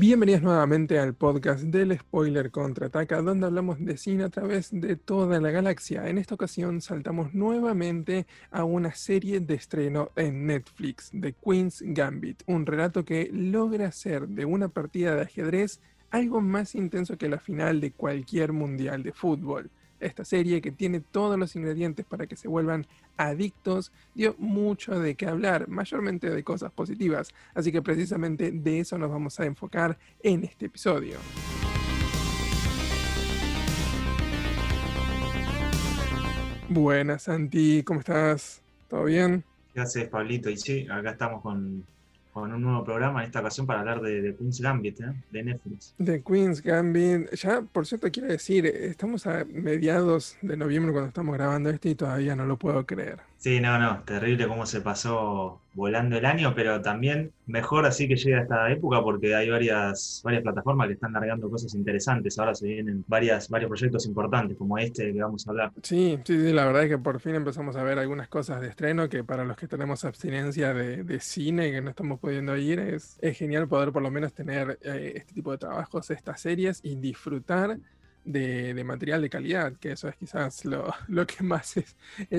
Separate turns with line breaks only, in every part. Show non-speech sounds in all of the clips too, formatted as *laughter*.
Bienvenidos nuevamente al podcast del Spoiler Contraataca, donde hablamos de cine a través de toda la galaxia. En esta ocasión saltamos nuevamente a una serie de estreno en Netflix, The Queen's Gambit, un relato que logra hacer de una partida de ajedrez algo más intenso que la final de cualquier mundial de fútbol esta serie que tiene todos los ingredientes para que se vuelvan adictos, dio mucho de qué hablar, mayormente de cosas positivas. Así que precisamente de eso nos vamos a enfocar en este episodio. Buenas, Santi, ¿cómo estás? ¿Todo bien?
Gracias, Pablito. Y sí, acá estamos con con un nuevo programa, en esta ocasión para hablar de, Queen's Gambit, ¿eh? de Netflix.
De Queen's Gambit. Ya, por cierto, quiero decir, estamos a mediados de noviembre cuando estamos grabando esto y todavía no lo puedo creer.
Sí, no, no, terrible cómo se pasó volando el año, pero también mejor así que llega esta época porque hay varias, varias plataformas que están largando cosas interesantes. Ahora se vienen varias, varios proyectos importantes como este que vamos a hablar.
Sí, sí, sí, la verdad es que por fin empezamos a ver algunas cosas de estreno que para los que tenemos abstinencia de, de cine y que no estamos pudiendo ir, es, es genial poder por lo menos tener eh, este tipo de trabajos, estas series y disfrutar de, material de calidad, que eso es quizás lo, *laughs* que más es,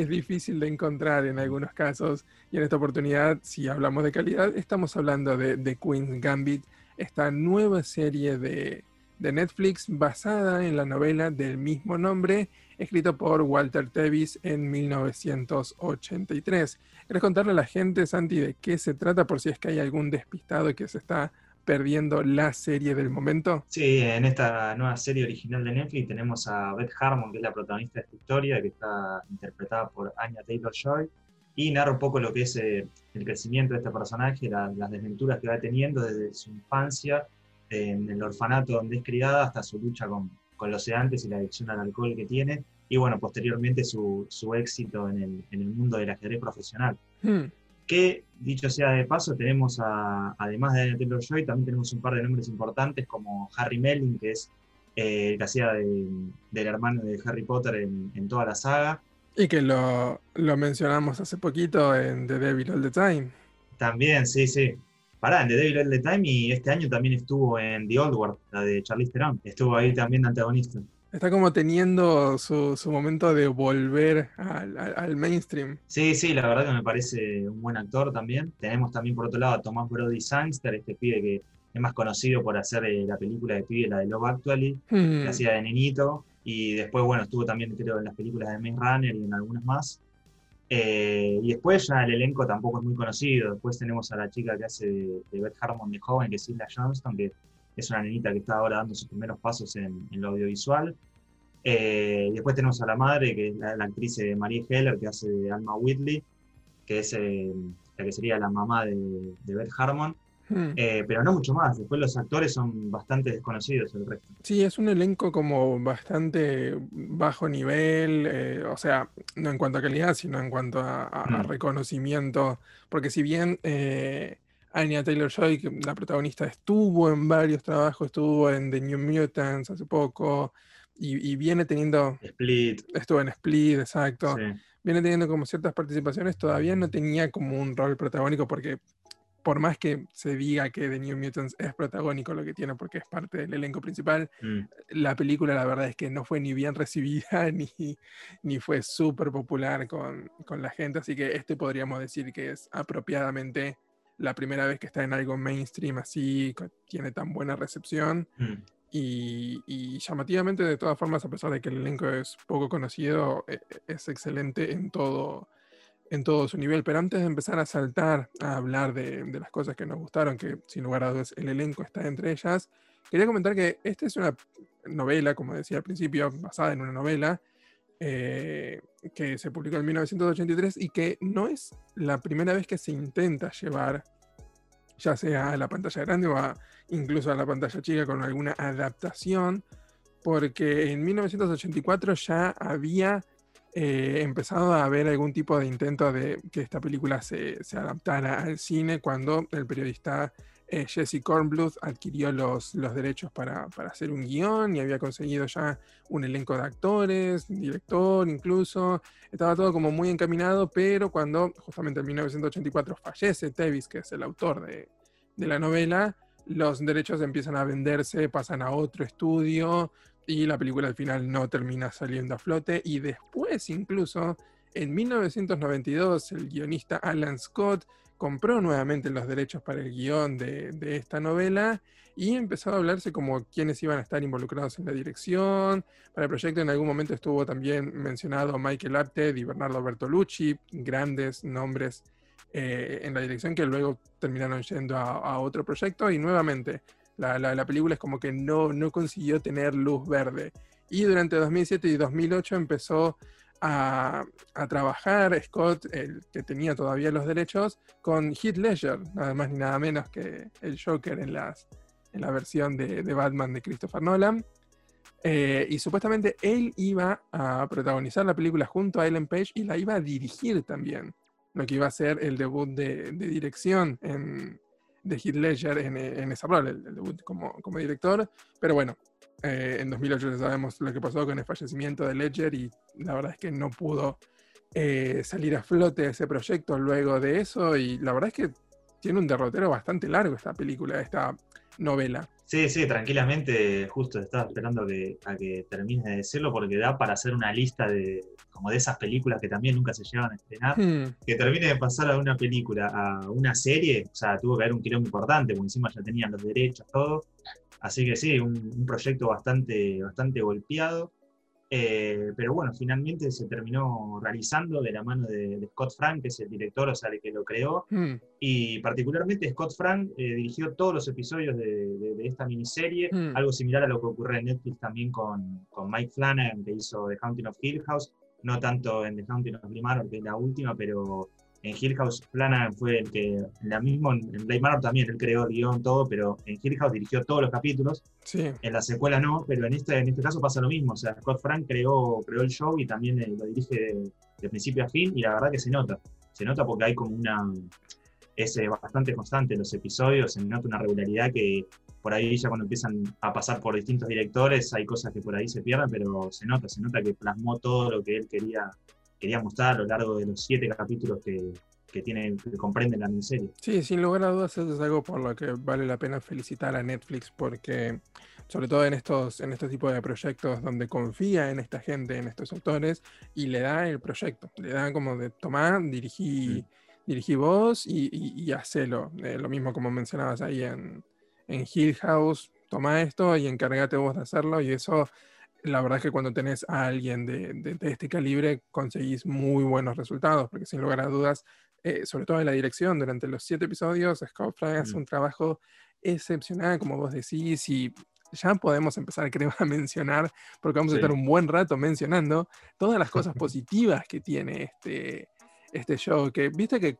difícil de encontrar en algunos casos. Y en esta oportunidad, si hablamos de calidad, estamos hablando de, de Queen's Gambit, esta nueva serie de, de, Netflix basada en la novela del mismo nombre, escrito por Walter Tevis en 1983. ¿Quieres contarle a la gente, Santi, de qué se trata por si es que hay algún despistado que se está perdiendo la serie del momento?
Sí, en esta nueva serie original de Netflix tenemos a Beth Harmon, que es la protagonista de esta historia, que está interpretada por Anya Taylor-Joy, y narra un poco lo que es eh, el crecimiento de este personaje, las desventuras que va teniendo desde su infancia en el orfanato donde es criada hasta su lucha con, con los sedantes y la adicción al alcohol que tiene, y bueno, posteriormente su, su éxito en el, en el, mundo del ajedrez profesional. Hmm que, dicho sea de paso, tenemos a, además de Daniel Taylor-Joy, también tenemos un par de nombres importantes como Harry Melling, que es eh, el que hacía del hermano de Harry Potter en, toda la saga.
Y que lo, mencionamos hace poquito en The Devil All the Time.
También, sí, sí. Pará, en The Devil All the Time y este año también estuvo en The Old World, la de Charlize Theron. Estuvo ahí también de antagonista.
Está como teniendo su, momento de volver al, mainstream.
Sí, sí, la verdad que me parece un buen actor también. Tenemos también por otro lado a Tomás Brody Sangster, este pibe que es más conocido por hacer eh, la película de pibe, la de Love Actually, que hmm. hacía de nenito. Y después, bueno, estuvo también, creo, en las películas de Maze Runner y en algunas más. Eh, y después ya el elenco tampoco es muy conocido. Después tenemos a la chica que hace de, Beth Harmon de joven, que es Hilda Johnston, que es una nenita que está ahora dando sus primeros pasos en, lo audiovisual. Eh, después tenemos a la madre, que es la, actriz eh, Marie Heller, que hace de Alma Whitley, que es eh, la que sería la mamá de, Beth Harmon. Hmm. pero no mucho más. Después los actores son bastante desconocidos el resto.
Sí, es un elenco como bastante bajo nivel, o sea, no en cuanto a calidad, sino en cuanto a, hmm. reconocimiento. Porque si bien Anya Taylor-Joy, la protagonista, estuvo en varios trabajos, estuvo en The New Mutants hace poco, y, viene teniendo...
Split.
Estuvo en Split, exacto. Viene teniendo como ciertas participaciones, todavía no tenía como un rol protagónico porque por más que se diga que The New Mutants es protagónico lo que tiene porque es parte del elenco principal, mm. la película la verdad es que no fue ni bien *laughs* recibida ni, ni fue súper popular con, con, la gente, así que este podríamos decir que es apropiadamente la primera vez que está en algo mainstream así, tiene tan buena recepción. Mm. Y, llamativamente, de todas formas, a pesar de que el elenco es poco conocido, e, e, es excelente en todo, en todo su nivel. Pero antes de empezar a saltar a hablar de, las cosas que nos gustaron, que sin lugar a dudas el elenco está entre ellas, quería comentar que esta es una novela, como decía al principio, basada en una novela. Eh, que se publicó en 1983 y que no es la primera vez que se intenta llevar ya sea a la pantalla grande o incluso a la pantalla chica con alguna adaptación, porque en 1984 ya había eh, empezado a haber algún tipo de intento de que esta película se, se adaptara al cine cuando el periodista eh, Jesse Kornbluth adquirió los, los derechos para, hacer un guion y había conseguido ya un elenco de actores, director incluso. Estaba todo como muy encaminado, pero cuando justamente en 1984 fallece Tevis, que es el autor de, la novela, los derechos empiezan a venderse, pasan a otro estudio y la película al final no termina saliendo a flote y después incluso en 1992 el guionista Alan Scott compró nuevamente los derechos para el guion de, esta novela y empezó a hablarse como quienes iban a estar involucrados en la dirección. Para el proyecto en algún momento estuvo también mencionado Michael Apted y Bernardo Bertolucci, grandes nombres eh, en la dirección que luego terminaron yendo a, otro proyecto y nuevamente la, película es como que no, no consiguió tener luz verde. Y durante 2007 y 2008 empezó a, trabajar Scott, el que tenía todavía los derechos, con Heath Ledger, nada más ni nada menos que el Joker en, las, en la versión de, Batman de Christopher Nolan. Eh, y supuestamente él iba a protagonizar la película junto a Ellen Page y la iba a dirigir también. Lo que iba a ser el debut de, dirección de Heath Ledger en, esa rol, el, debut como, como director. Pero bueno, eh, en 2008 ya sabemos lo que pasó con el fallecimiento de Ledger y la verdad es que no pudo eh, salir a flote ese proyecto luego de eso y la verdad es que tiene un derrotero bastante largo esta película, esta novela.
Sí, sí, tranquilamente, justo estaba esperando que, a que termine de decirlo porque da para hacer una lista de como de esas películas que también nunca se llevan a estrenar, hmm. que termine de pasar a una película a una serie, o sea, tuvo que haber un quilombo importante, porque encima ya tenían los derechos, todo, Así que sí, un, proyecto bastante, bastante golpeado. Eh, pero bueno, finalmente se terminó realizando de la mano de, Scott Frank, que es el director, o sea, el que lo creó. Hmm. Y particularmente Scott Frank eh, dirigió todos los episodios de, esta miniserie, hmm. algo similar a lo que ocurre en Netflix también con, con Mike Flanagan, que hizo The Haunting of Hill House. No tanto en The Haunting of Bly que es la última, pero en Hill House Flanagan fue el que, la mismo en Blade Manor también, él creó el guion, todo, pero en Hill House dirigió todos los capítulos. Sí. En la secuela no, pero en este, en este caso pasa lo mismo. O sea, Scott Frank creó, creó el show y también eh, lo dirige de, principio a fin, y la verdad que se nota. Se nota porque hay como una. Es eh, bastante constante los episodios, se nota una regularidad que por ahí ya cuando empiezan a pasar por distintos directores hay cosas que por ahí se pierden, pero se nota, se nota que plasmó todo lo que él quería quería mostrar a lo largo de los siete capítulos que, que, tiene, que comprende la miniserie.
Sí, sin lugar a dudas, eso es algo por lo que vale la pena felicitar a Netflix, porque sobre todo en estos, en estos tipos de proyectos donde confía en esta gente, en estos autores, y le da el proyecto, le da como de tomar, dirigí, dirigí vos y, y, hacelo. Eh, lo mismo como mencionabas ahí en, en Hill House, toma esto y encárgate vos de hacerlo, y eso la verdad es que cuando tenés a alguien de, este calibre conseguís muy buenos resultados, porque sin lugar a dudas, eh, sobre todo en la dirección, durante los siete episodios, Scott Frank hace un trabajo excepcional, como vos decís, y ya podemos empezar, *laughs* creo, a mencionar, porque vamos a estar un buen rato mencionando todas las cosas *laughs* positivas que tiene este, este show, que viste que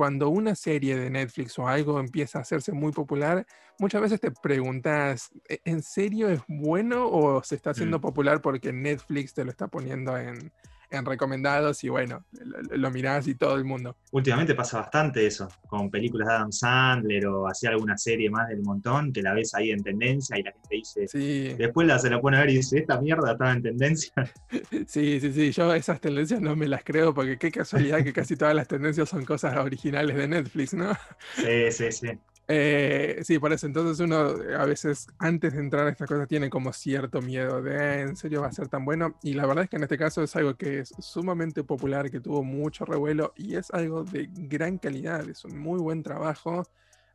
cuando una serie de Netflix o algo empieza a hacerse muy popular, muchas veces te preguntas, ¿e-, ¿en serio es bueno o se está haciendo mm. popular porque Netflix te lo está poniendo en, en recomendados y bueno, lo, mirás y todo el mundo.
Últimamente pasa bastante eso, con películas de Adam Sandler o hacía alguna serie más del montón, que la ves ahí en tendencia y la gente dice, sí. después la se la pone a ver y dice, esta mierda está en tendencia. *laughs*
Sí, sí, sí, yo esas tendencias no me las creo porque qué casualidad que casi todas las tendencias son cosas originales de Netflix, ¿no?
Sí, sí, sí.
Eh, sí, por eso. Entonces uno eh, a veces antes de entrar a estas cosas tiene como cierto miedo de, ah, ¿en serio va a ser tan bueno? Y la verdad es que en este caso es algo que es sumamente popular, que tuvo mucho revuelo y es algo de gran calidad, es un muy buen trabajo.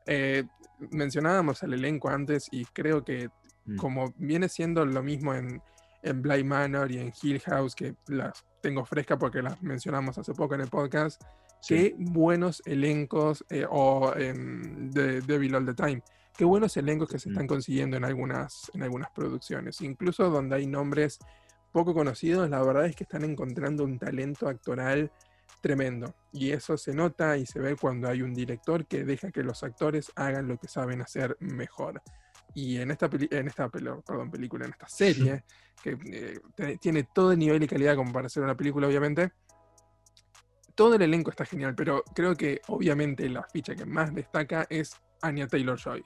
Eh, mencionábamos el elenco antes y creo que mm. como viene siendo lo mismo en, en Bly Manor y en Hill House, que las tengo fresca porque las mencionamos hace poco en el podcast, Qué buenos elencos, eh, o de Devil All the Time, qué buenos elencos que se están consiguiendo en algunas, en algunas producciones. Incluso donde hay nombres poco conocidos, la verdad es que están encontrando un talento actoral tremendo. Y eso se nota y se ve cuando hay un director que deja que los actores hagan lo que saben hacer mejor. Y en esta, en esta perdón, película, en esta serie, que eh, tiene todo el nivel y calidad como para ser una película, obviamente, todo el elenco está genial, pero creo que obviamente la ficha que más destaca es Anya Taylor Joy.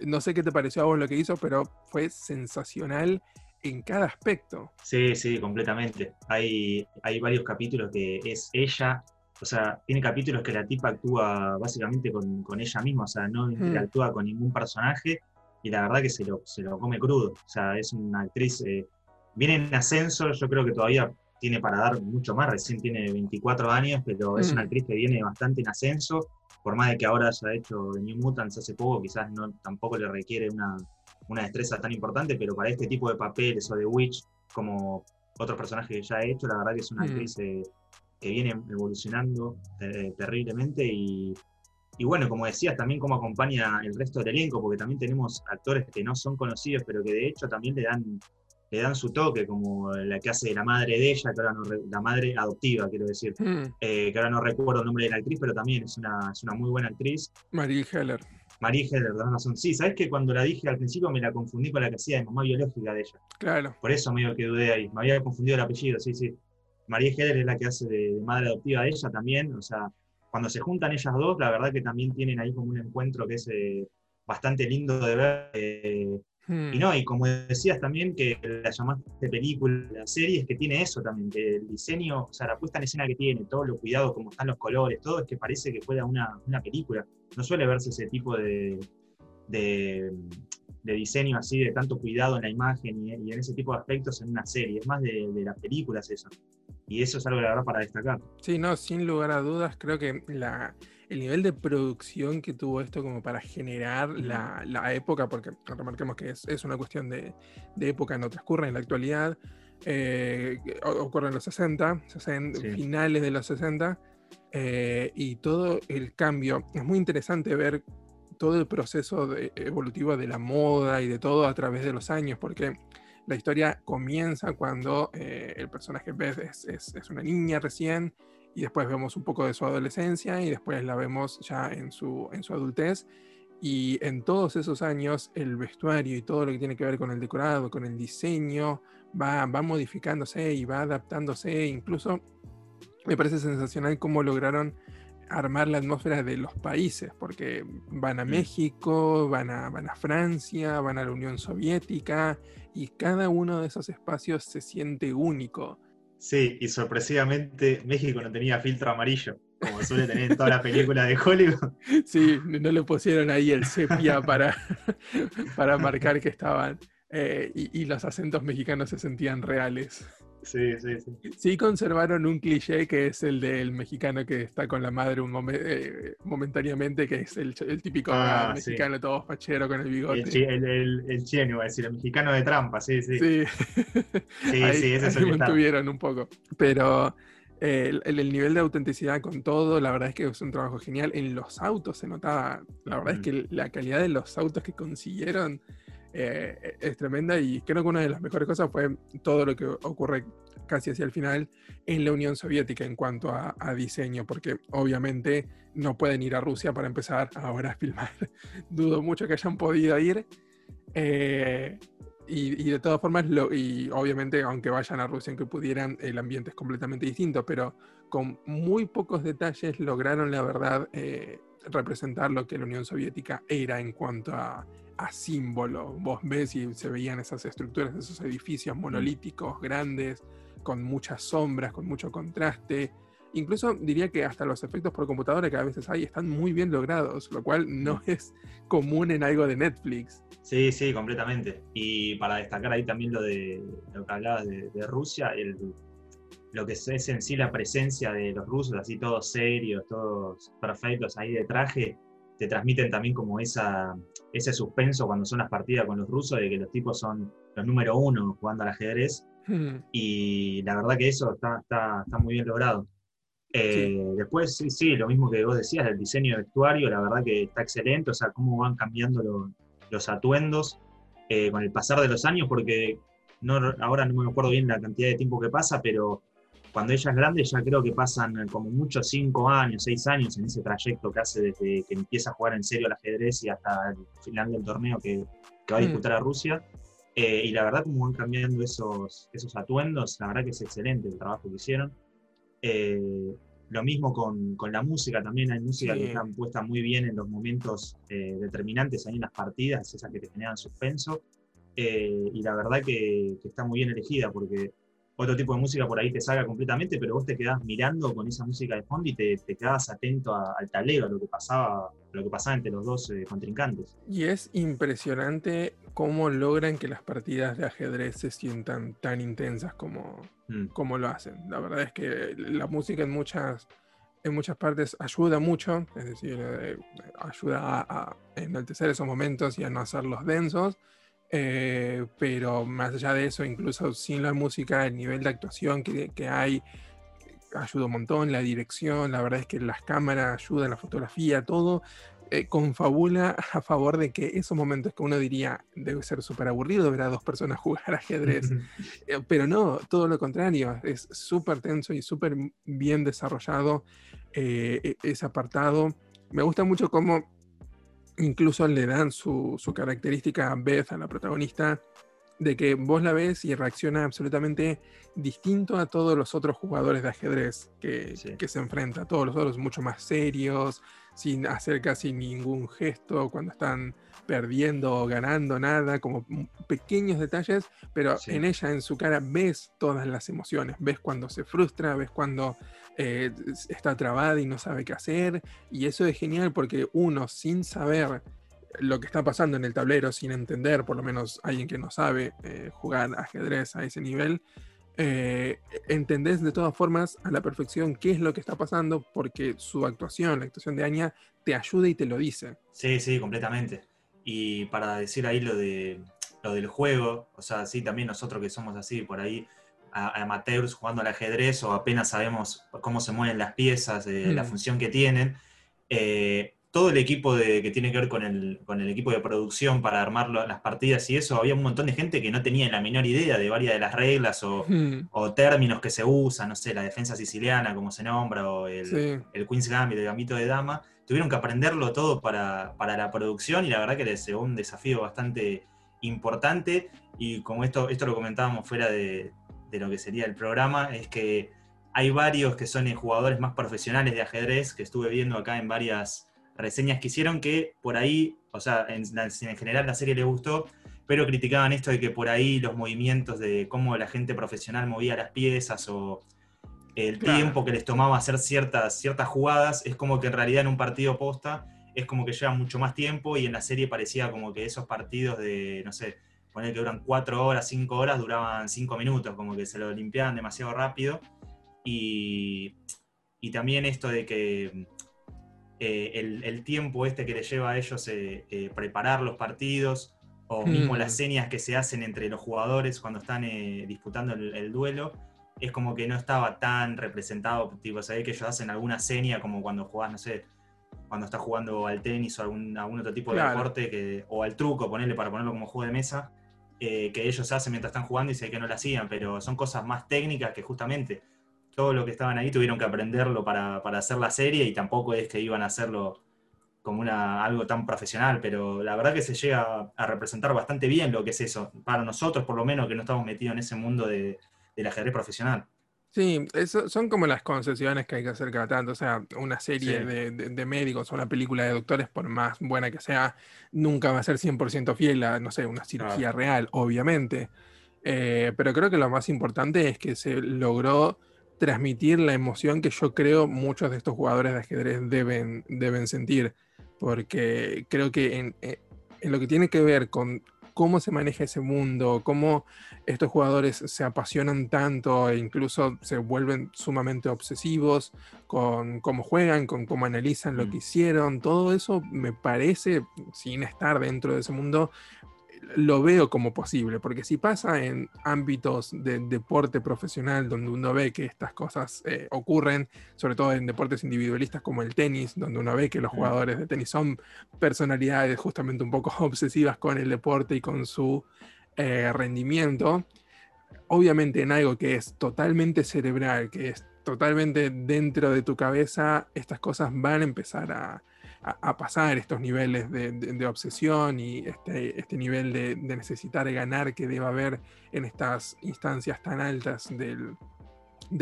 No sé qué te pareció a vos lo que hizo, pero fue sensacional en cada aspecto.
Sí, sí, completamente. Hay, hay varios capítulos que es ella o sea, tiene capítulos que la tipa actúa básicamente con, ella misma, o sea, no interactúa con ningún personaje y la verdad que se lo, se lo come crudo. O sea, es una actriz, eh, viene en ascenso, yo creo que todavía tiene para dar mucho más, recién tiene 24 años, pero es una actriz que viene bastante en ascenso, por más de que ahora haya hecho The New Mutants hace poco, quizás no, tampoco le requiere una, una destreza tan importante, pero para este tipo de papeles o de Witch, como otros personajes que ya ha hecho, la verdad que es una actriz eh, que viene evolucionando eh, terriblemente y, bueno, como decías, también cómo acompaña el resto del elenco, porque también tenemos actores que no son conocidos, pero que de hecho también le dan, le dan su toque, como la que hace la madre de ella, que ahora no la madre adoptiva, quiero decir, mm. eh, que ahora no recuerdo el nombre de la actriz, pero también es una, es una muy buena actriz.
Marie Heller.
Marie Heller, de razón. Sí, sabes que cuando la dije al principio me la confundí con la que hacía de mamá biológica de ella.
Claro.
Por eso medio que dudé ahí. Me había confundido el apellido, sí, sí. María Heller es la que hace de, madre adoptiva de ella también, o sea, cuando se juntan ellas dos, la verdad que también tienen ahí como un encuentro que es eh, bastante lindo de ver. Eh, hmm. Y no, y como decías también que la llamaste película, la serie es que tiene eso también, que el diseño, o sea, la puesta en escena que tiene, todo lo cuidado, como están los colores, todo es que parece que fuera una, una película. No suele verse ese tipo de, de, diseño así, de tanto cuidado en la imagen y, en ese tipo de aspectos en una serie. Es más de, de las películas eso. Y eso es algo, la verdad, para destacar.
Sí, no, sin lugar a dudas, creo que la, el nivel de producción que tuvo esto como para generar la, la época, porque remarquemos que es, es una cuestión de, de, época, no transcurre en la actualidad, eh, ocurre en los 60, finales de los 60, eh, y todo el cambio. Es muy interesante ver todo el proceso evolutivo de la moda y de todo a través de los años, porque la historia comienza cuando eh, el personaje Beth es, una niña recién y después vemos un poco de su adolescencia y después la vemos ya en su, en su adultez. Y en todos esos años el vestuario y todo lo que tiene que ver con el decorado, con el diseño, va, va modificándose y va adaptándose. Incluso me parece sensacional cómo lograron armar la atmósfera de los países, porque van a. México, van a, van a Francia, van a la Unión Soviética, y cada uno de esos espacios se siente único.
Sí, y sorpresivamente México no tenía filtro amarillo, como suele tener en todas las películas de Hollywood. *laughs*
Sí, no le pusieron ahí el sepia para, *laughs* para marcar que estaban. Eh, y, y los acentos mexicanos se sentían reales.
Sí, sí, sí.
Sí conservaron un cliché que es el del mexicano que está con la madre un eh, momentáneamente, que es el, típico ah, mexicano todo fachero con el bigote.
El, el, el, chino, es decir, el mexicano de trampa, sí, sí.
Sí, *laughs*
sí, sí ese es el
mantuvieron un poco. Pero el, el, nivel de autenticidad con todo, la verdad es que es un trabajo genial. En los autos se notaba, la verdad es que mm. la calidad de los autos que consiguieron eh, es tremenda y creo que una de las mejores cosas fue todo lo que ocurre casi hacia el final en la Unión Soviética en cuanto a, diseño, porque obviamente no pueden ir a Rusia para empezar ahora a filmar. *laughs* Dudo mucho que hayan podido ir. Eh, y, de todas formas, lo, y obviamente aunque vayan a Rusia, aunque pudieran, el ambiente es completamente distinto, pero con muy pocos detalles lograron, la verdad, eh, representar lo que la Unión Soviética era en cuanto a a símbolo. Vos ves y se veían esas estructuras, esos edificios monolíticos grandes, con muchas sombras, con mucho contraste. Incluso diría que hasta los efectos por computadora que a veces hay están muy bien logrados, lo cual no es común en algo de Netflix.
Sí, sí, completamente. Y para destacar ahí también lo de lo que hablabas de, Rusia, lo que es en sí la presencia de los rusos, así todos serios, todos perfectos ahí de traje, te transmiten también como esa, ese suspenso cuando son las partidas con los rusos, de que los tipos son los número uno jugando al ajedrez. Hmm. Y la verdad que eso está, está, está muy bien logrado. Eh, después, sí, sí, lo mismo que vos decías, el diseño de vestuario, la verdad que está excelente, o sea, cómo van cambiando los atuendos eh, con el pasar de los años, porque no, ahora no me acuerdo bien la cantidad de tiempo que pasa, pero cuando ella es grande ya creo que pasan eh, como muchos cinco años, seis años en ese trayecto que hace desde que empieza a jugar en serio al ajedrez y hasta el final del torneo que, va a mm. disputar a Rusia. Eh, y la verdad, como van cambiando esos, esos atuendos, la verdad que es excelente el trabajo que hicieron. Eh, lo mismo con, con, la música, también hay música que está puesta muy bien en los momentos determinantes ahí en las partidas, esas que te generan suspenso. y la verdad que, que, está muy bien elegida porque otro tipo de música por ahí te salga completamente, pero vos te quedás mirando con esa música de fondo y te, te quedabas atento al tablero, a lo que pasaba, lo que pasaba entre los dos eh, contrincantes.
Y es impresionante cómo logran que las partidas de ajedrez se sientan tan intensas como, mm. como lo hacen. La verdad es que la música en muchas, en muchas partes ayuda mucho, es decir, eh, ayuda a, a enaltecer esos momentos y a no hacerlos densos eh, pero más allá de eso, incluso sin la música, el nivel de actuación que, que, hay ayuda un montón, la dirección, la verdad es que las cámaras ayudan, la fotografía, todo eh, confabula *laughs* a favor de que esos momentos que uno diría debe ser súper aburrido ver a dos personas *laughs* jugar ajedrez, eh, pero no, todo lo contrario, es súper tenso y súper bien desarrollado e, ese apartado. Me gusta mucho cómo incluso le dan su, característica a Beth, a la protagonista, de que vos la ves y reacciona absolutamente distinto a todos los otros jugadores de ajedrez que, que, se enfrenta. Todos los otros mucho más serios, sin hacer casi ningún gesto cuando están perdiendo o ganando nada, como pequeños detalles, pero en ella, en su cara, ves todas las emociones. Ves cuando se frustra, ves cuando eh, está trabada y no sabe qué hacer. Y eso es genial porque uno, sin saber lo que está pasando en el tablero, sin entender, por lo menos alguien que no sabe eh, jugar ajedrez a ese nivel, eh, entendés de todas formas a la perfección qué es lo que está pasando porque su actuación, la actuación de Anya, te ayuda y te lo dice.
Sí, sí, completamente. Y para decir ahí lo, de, lo del juego, o sea, sí, también nosotros que somos así, por ahí amateurs jugando al ajedrez o apenas sabemos cómo se mueven las piezas, eh, la mm. función que tienen. Eh, todo el equipo de, que tiene que ver con el, con el equipo de producción para armar las partidas y eso, había un montón de gente que no tenía la menor idea de varias de las reglas o, mm. términos que se usan, no sé, la defensa siciliana, como se nombra, o el, el Queen's Gambit, el gambito de dama. Tuvieron que aprenderlo todo para, para la producción y la verdad que les llevó un desafío bastante importante. Y como esto, esto lo comentábamos fuera de, de lo que sería el programa es que hay varios que son jugadores más profesionales de ajedrez que estuve viendo acá en varias reseñas que hicieron que por ahí, o sea, en, en general la serie les gustó, pero criticaban esto de que por ahí los movimientos de cómo la gente profesional movía las piezas o el tiempo que les tomaba hacer ciertas, ciertas jugadas, es como que en realidad en un partido posta es como que lleva mucho más tiempo y en la serie parecía como que esos partidos de, no sé, poner que duran cuatro horas, cinco horas, duraban cinco minutos, como que se lo limpiaban demasiado rápido. Y, también esto de que eh, el, tiempo este que les lleva a ellos eh, eh, preparar los partidos, o mismo las hmm. señas que se hacen entre los jugadores cuando están disputando el, duelo, es como que no estaba tan representado, tipo, sabés que ellos hacen alguna seña como cuando jugás, no sé, cuando estás jugando al tenis o algún, algún otro tipo de deporte, que, o al truco, ponerle para ponerlo como juego de mesa, eh, que ellos hacen mientras están jugando y sé que no lo hacían, pero son cosas más técnicas que justamente todo lo que estaban ahí tuvieron que aprenderlo para, hacer la serie y tampoco es que iban a hacerlo como una, algo tan profesional, pero la verdad que se llega a representar bastante bien lo que es eso, para nosotros por lo menos que no estamos metidos en ese mundo de, del ajedrez profesional.
Sí, eso son como las concesiones que hay que hacer cada tanto. O sea, una serie de, médicos o una película de doctores, por más buena que sea, nunca va a ser 100% fiel a, no sé, una cirugía real, obviamente. Eh, pero creo que lo más importante es que se logró transmitir la emoción que yo creo muchos de estos jugadores de ajedrez deben, deben sentir. Porque creo que en, eh, en lo que tiene que ver con cómo se maneja ese mundo, cómo estos jugadores se apasionan tanto e incluso se vuelven sumamente obsesivos con cómo juegan, con cómo analizan lo mm. que hicieron, todo eso me parece, sin estar dentro de ese mundo, lo veo como posible, porque si pasa en ámbitos de deporte profesional donde uno ve que estas cosas eh, ocurren, sobre todo en deportes individualistas como el tenis, donde uno ve que los jugadores de tenis son personalidades justamente un poco *laughs* obsesivas con el deporte y con su eh, rendimiento, obviamente en algo que es totalmente cerebral, que es totalmente dentro de tu cabeza, estas cosas van a empezar a, a, pasar estos niveles de, obsesión y este, este nivel de, necesitar ganar que debe haber en estas instancias tan altas del,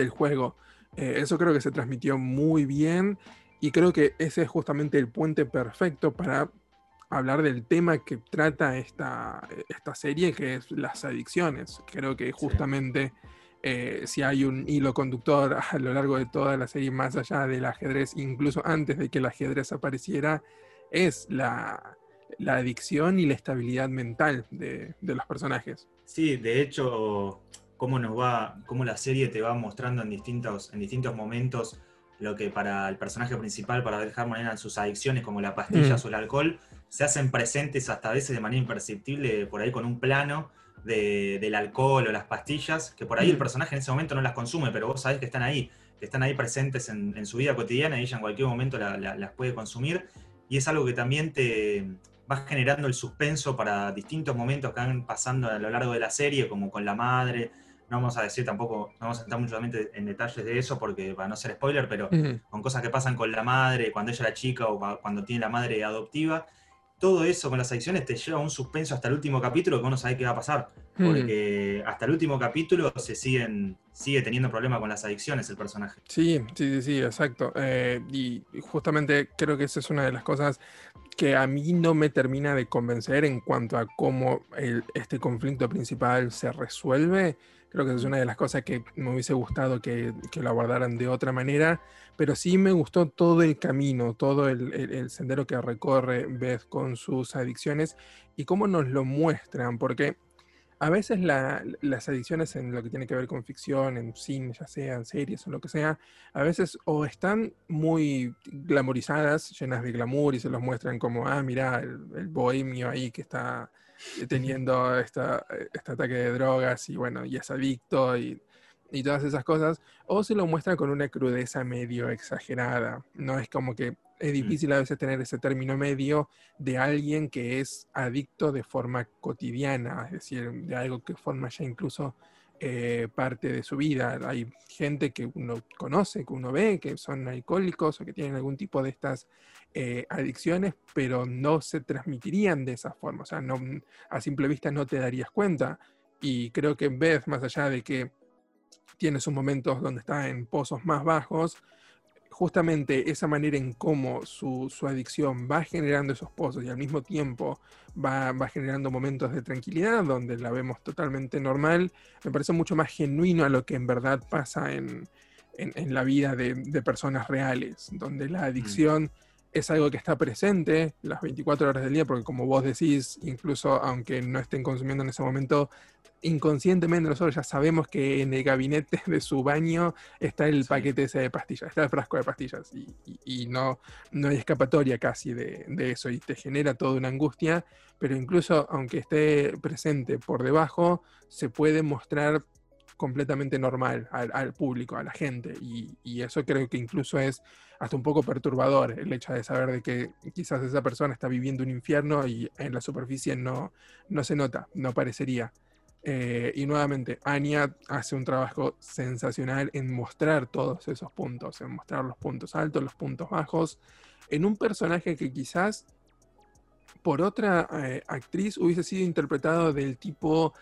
juego. Eh, eso creo que se transmitió muy bien y creo que ese es justamente el puente perfecto para hablar del tema que trata esta, esta serie, que es las adicciones. Creo que justamente eh, si hay un hilo conductor *laughs* a lo largo de toda la serie, más allá del ajedrez, incluso antes de que el ajedrez apareciera, es la, adicción y la estabilidad mental de, los personajes.
Sí, de hecho, cómo nos va, cómo la serie te va mostrando en distintos, en distintos momentos lo que para el personaje principal, para Beth Harmon, eran sus adicciones, como la pastilla mm. o el alcohol, se hacen presentes hasta a veces de manera imperceptible, por ahí con un plano del alcohol o las pastillas, que por ahí el mm. personaje en ese momento no las consume, pero vos sabés que están ahí, que están ahí presentes en, su vida cotidiana y ella en cualquier momento las puede consumir. Y es algo que también te va generando el suspenso para distintos momentos que van pasando a lo largo de la serie, como con la madre. No vamos a decir tampoco, no vamos a entrar mucho en detalles de eso porque para no ser spoiler, pero con cosas que pasan con la madre cuando ella era chica o cuando tiene la madre adoptiva todo eso con las adicciones te lleva a un suspenso hasta el último capítulo que uno sabe qué va a pasar. Hmm. Porque hasta el último capítulo se siguen, sigue teniendo problemas con las adicciones el personaje.
Sí, sí, sí, sí, exacto. Eh, y justamente creo que esa es una de las cosas que a mí no me termina de convencer en cuanto a cómo este conflicto principal se resuelve. Creo que es una de las cosas que me hubiese gustado que, lo abordaran de otra manera, pero sí me gustó todo el camino, todo el, sendero que recorre Beth con sus adicciones y cómo nos lo muestran, porque a veces las adicciones en lo que tiene que ver con ficción, en cine, ya sea en series o lo que sea, a veces o están muy glamorizadas, llenas de glamour y se los muestran como, ah, mira, el bohemio ahí que está teniendo esta, este ataque de drogas y bueno, y es adicto y, y, todas esas cosas, o se lo muestra con una crudeza medio exagerada. No es como que es mm. difícil a veces tener ese término medio de alguien que es adicto de forma cotidiana, es decir, de algo que forma ya incluso eh, parte de su vida. Hay gente que uno conoce, que uno ve, que son alcohólicos o que tienen algún tipo de estas eh, adicciones, pero no se transmitirían de esa forma. O sea, no, a simple vista no te darías cuenta. Y creo que Beth, más allá de que tiene sus momentos donde está en pozos más bajos, justamente esa manera en cómo su, adicción va generando esos pozos y al mismo tiempo va, generando momentos de tranquilidad donde la vemos totalmente normal, me parece mucho más genuino a lo que en verdad pasa en, la vida de, personas reales, donde la mm. Es algo que está presente las 24 horas del día, porque como vos decís, incluso aunque no estén consumiendo en ese momento, inconscientemente nosotros ya sabemos que en el gabinete de su baño está el paquete ese de pastillas, está el frasco de pastillas, y, no, no hay escapatoria casi de, eso, y te genera toda una angustia, pero incluso aunque esté presente por debajo, se puede mostrar completamente normal al, público, a la gente. Y, eso creo que incluso es hasta un poco perturbador el hecho de saber de que quizás esa persona está viviendo un infierno y en la superficie no, no se nota, no parecería. Eh, y nuevamente, Anya hace un trabajo sensacional en mostrar todos esos puntos, en mostrar los puntos altos, los puntos bajos, en un personaje que quizás por otra eh, actriz hubiese sido interpretado del tipo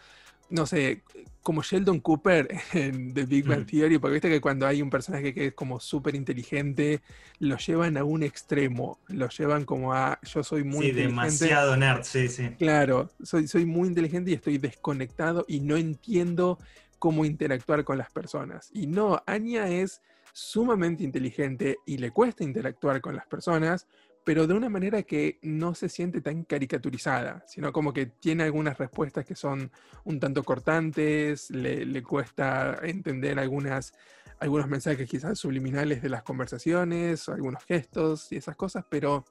no sé, como Sheldon Cooper en The Big Bang Theory, porque viste que cuando hay un personaje que es como súper inteligente, lo llevan a un extremo, lo llevan como a yo soy muy
sí, demasiado nerd, sí, sí.
Claro, soy, soy muy inteligente y estoy desconectado y no entiendo cómo interactuar con las personas. Y no, Anya es sumamente inteligente y le cuesta interactuar con las personas, pero de una manera que no se siente tan caricaturizada, sino como que tiene algunas respuestas que son un tanto cortantes, le, cuesta entender algunas, algunos mensajes quizás subliminales de las conversaciones, algunos gestos y esas cosas, pero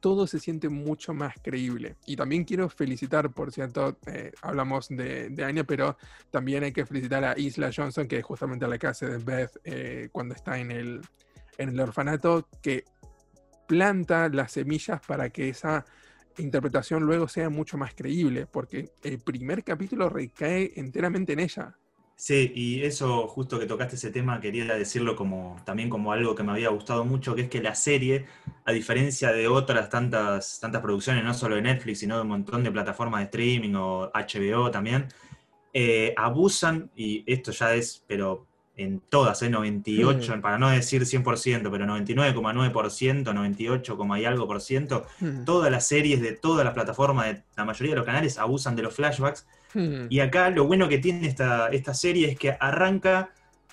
todo se siente mucho más creíble. Y también quiero felicitar, por cierto, eh, hablamos de, de Anya, pero también hay que felicitar a Isla Johnson, que es justamente la casa de Beth eh, cuando está en el, en el orfanato, que planta las semillas para que esa interpretación luego sea mucho más creíble, porque el primer capítulo recae enteramente en ella.
Sí, y eso justo que tocaste ese tema, quería decirlo como también como algo que me había gustado mucho, que es que la serie, a diferencia de otras tantas, tantas producciones, no solo de Netflix, sino de un montón de plataformas de streaming o HBO también, eh, abusan, y esto ya es, pero en todas, ¿eh? 98, para no decir 100%, pero 99,9%, 98, y algo por ciento, todas las series de todas las plataformas, de la mayoría de los canales abusan de los flashbacks. Y acá lo bueno que tiene esta, esta serie es que arranca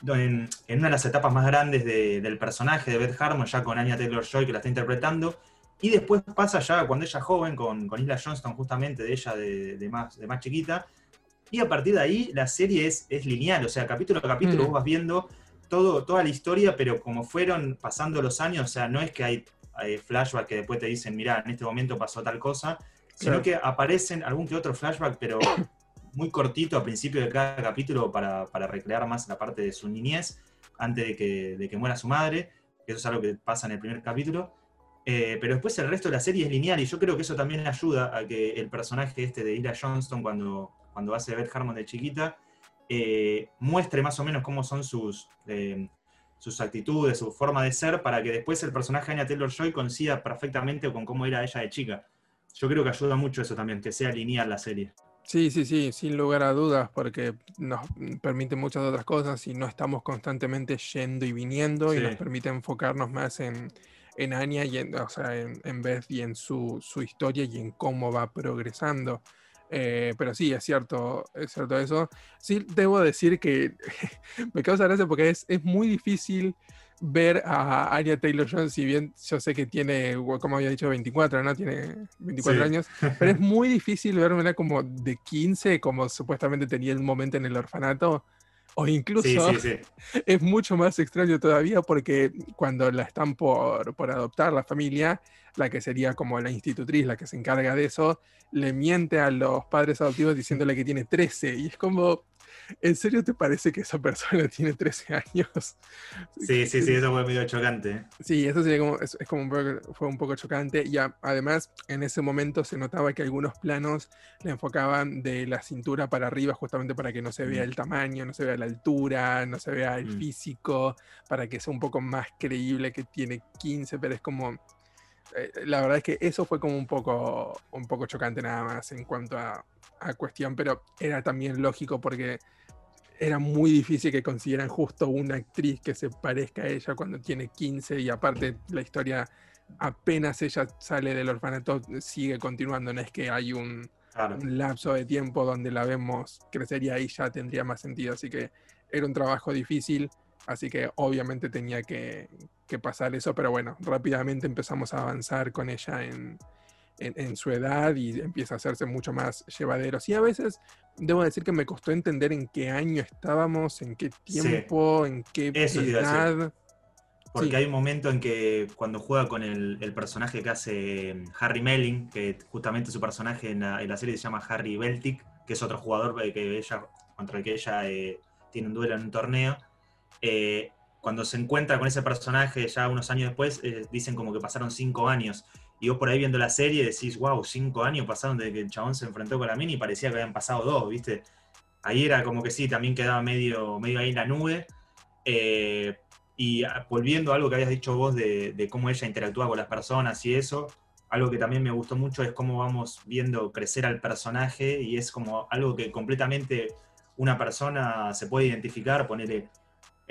en, una de las etapas más grandes del personaje de Beth Harmon, ya con Anya Taylor-Joy que la está interpretando, y después pasa ya cuando ella es joven, con, con Isla Johnston justamente, de ella de, más, de más chiquita, y a partir de ahí la serie es, es lineal, o sea, capítulo a capítulo mm. vos vas viendo todo, toda la historia, pero como fueron pasando los años, o sea, no es que hay, flashbacks que después te dicen, mira, en este momento pasó tal cosa, sino que aparecen algún que otro flashback, pero *coughs* muy cortito al principio de cada capítulo para, recrear más la parte de su niñez, antes de que, de que muera su madre, eso es algo que pasa en el primer capítulo. Eh, pero después el resto de la serie es lineal y yo creo que eso también ayuda a que el personaje este de Ira Johnston, cuando, cuando hace Beth Harmon de chiquita, eh, muestre más o menos cómo son sus, eh, sus actitudes, su forma de ser, para que después el personaje Anya Taylor-Joy coincida perfectamente con cómo era ella de chica. Yo creo que ayuda mucho eso también, que sea lineal la serie.
Sí, sí, sí, sin lugar a dudas, porque nos permite muchas otras cosas y no estamos constantemente yendo y viniendo y nos permite enfocarnos más en, en Anya y en, o sea, en, Beth y en su, su, historia y en cómo va progresando. Eh, pero sí, es cierto, es cierto eso. Sí, debo decir que *laughs* me causa gracia porque es, es muy difícil ver a Anya Taylor Jones, si bien yo sé que tiene, como había dicho, 24, ¿no? Tiene 24 años, *laughs* pero es muy difícil verla como de 15, como supuestamente tenía el momento en el orfanato. O incluso *laughs* es mucho más extraño todavía porque cuando la están por, por, adoptar la familia, la que sería como la institutriz, la que se encarga de eso, le miente a los padres adoptivos diciéndole que tiene 13. Y es como, ¿En serio te parece que esa persona *laughs* tiene 13 años?
Sí, sí, sí, eso fue medio chocante.
Sí, eso sería como, es, como un poco, fue un poco chocante. Y además, en ese momento se notaba que algunos planos le enfocaban de la cintura para arriba, justamente para que no se vea mm. el tamaño, no se vea la altura, no se vea el mm. físico, para que sea un poco más creíble que tiene 15, pero es como eh, la verdad es que eso fue como un poco, un poco chocante nada más en cuanto a, a, cuestión, pero era también lógico porque era muy difícil que consiguieran justo una actriz que se parezca a ella cuando tiene 15 y aparte la historia apenas ella sale del orfanato sigue continuando, no es que hay un, lapso de tiempo donde la vemos crecer y ahí ya tendría más sentido, así que era un trabajo difícil, así que obviamente tenía que, que pasar eso, pero bueno, rápidamente empezamos a avanzar con ella en, en, su edad y empieza a hacerse mucho más llevadero. Sí, a veces debo decir que me costó entender en qué año estábamos, en qué tiempo, en qué edad.
Porque hay un momento en que cuando juega con el, personaje que hace Harry Melling, que justamente su personaje en la, serie se llama Harry Beltic, que es otro jugador eh, que ella, contra el que ella eh, tiene un duelo en un torneo, eh, cuando se encuentra con ese personaje ya unos años después, dicen como que pasaron cinco años. Y vos por ahí viendo la serie decís, wow, cinco años pasaron desde que el chabón se enfrentó con la mini y parecía que habían pasado dos, ¿viste? Ahí era como que sí, también quedaba medio, medio ahí en la nube. Eh, y volviendo a algo que habías dicho vos de, cómo ella interactúa con las personas y eso, algo que también me gustó mucho es cómo vamos viendo crecer al personaje y es como algo que completamente una persona se puede identificar, ponerle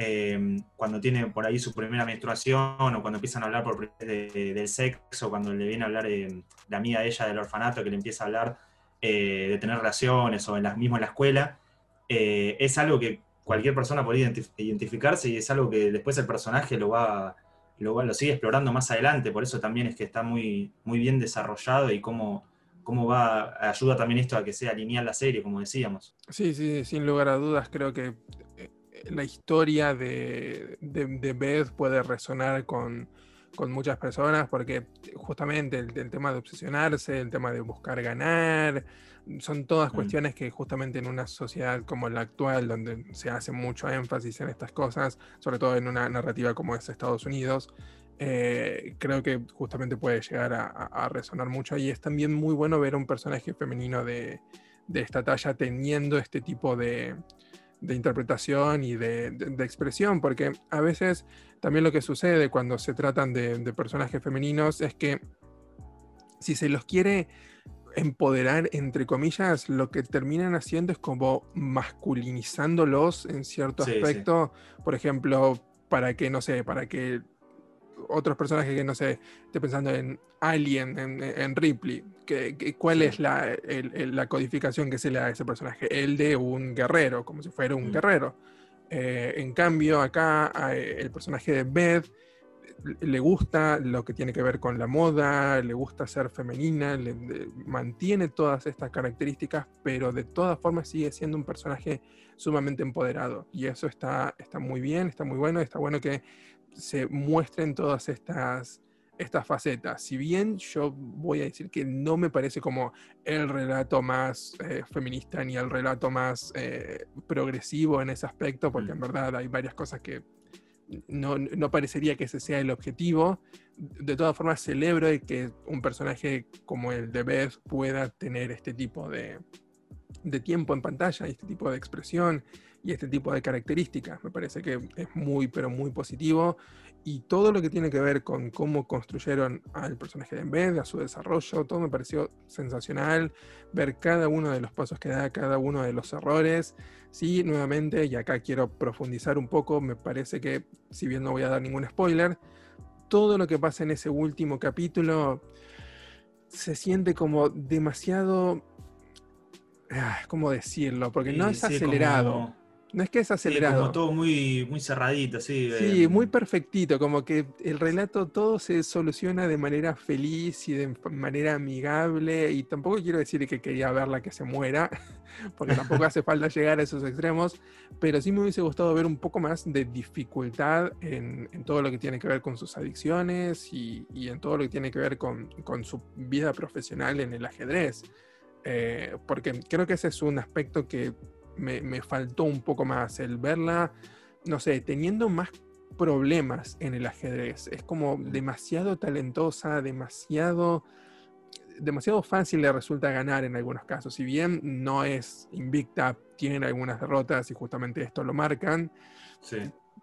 Em, cuando tiene por ahí su primera menstruación o cuando empiezan a hablar por del sexo, cuando le viene a hablar eh, la amiga de ella del orfanato que le empieza a hablar eh, de tener relaciones o en las, mismo la escuela, eh, es algo que cualquier persona podría identificarse y es algo que después el personaje lo va, lo, lo sigue explorando más adelante, por eso también es que está muy, muy bien desarrollado y cómo, cómo va, ayuda también esto a que sea lineal la serie, como decíamos.
Sí, sí, sin lugar a dudas, creo que la historia de, de, Beth puede resonar con, muchas personas porque justamente el, tema de obsesionarse, el tema de buscar ganar, son todas mm. cuestiones que justamente en una sociedad como la actual, donde se hace mucho énfasis en estas cosas, sobre todo en una narrativa como es Estados Unidos, eh, creo que justamente puede llegar a, resonar mucho y es también muy bueno ver a un personaje femenino de esta talla teniendo este tipo de, de interpretación y de, expresión, porque a veces también lo que sucede cuando se tratan de, personajes femeninos es que si se los quiere empoderar, entre comillas, lo que terminan haciendo es como masculinizándolos en cierto aspecto. Por ejemplo, para que, no sé, para que otros personajes que no sé, estoy pensando en Alien, en, Ripley, que, ¿cuál es la, la, codificación que se le da a ese personaje? El de un guerrero, como si fuera un mm. guerrero. Eh, en cambio, acá el personaje de Beth le gusta lo que tiene que ver con la moda, le gusta ser femenina, mantiene todas estas características, pero de todas formas sigue siendo un personaje sumamente empoderado. Y eso está, está muy bien, está muy bueno, está bueno que se muestren todas estas, estas facetas. Si bien yo voy a decir que no me parece como el relato más eh, feminista ni el relato más eh, progresivo en ese aspecto, porque en mm. verdad hay varias cosas que no, parecería que ese sea el objetivo. De todas formas, celebro que un personaje como el de Beth pueda tener este tipo de, de tiempo en pantalla, este tipo de expresión y este tipo de características. Me parece que es muy, pero muy positivo. Y todo lo que tiene que ver con cómo construyeron al personaje de Embed, a su desarrollo, todo me pareció sensacional. Ver cada uno de los pasos que da, cada uno de los errores. Sí, nuevamente, y acá quiero profundizar un poco, me parece que, si bien no voy a dar ningún spoiler, todo lo que pasa en ese último capítulo se siente como demasiado... Ah, ¿Cómo decirlo? Porque no es acelerado. No es que es acelerado.
como todo muy, muy cerradito, sí.
Sí, muy perfectito, como que el relato todo se soluciona de manera feliz y de manera amigable. Y tampoco quiero decir que quería verla que se muera, *laughs* porque tampoco hace falta llegar a esos extremos, pero sí me hubiese gustado ver un poco más de dificultad en, todo lo que tiene que ver con sus adicciones y, en todo lo que tiene que ver con, su vida profesional en el ajedrez. Eh, porque creo que ese es un aspecto que me, faltó un poco más el verla, no sé, teniendo más problemas en el ajedrez. Es como demasiado talentosa, demasiado, demasiado fácil le resulta ganar en algunos casos. Si bien no es invicta, tiene algunas derrotas y justamente esto lo marcan,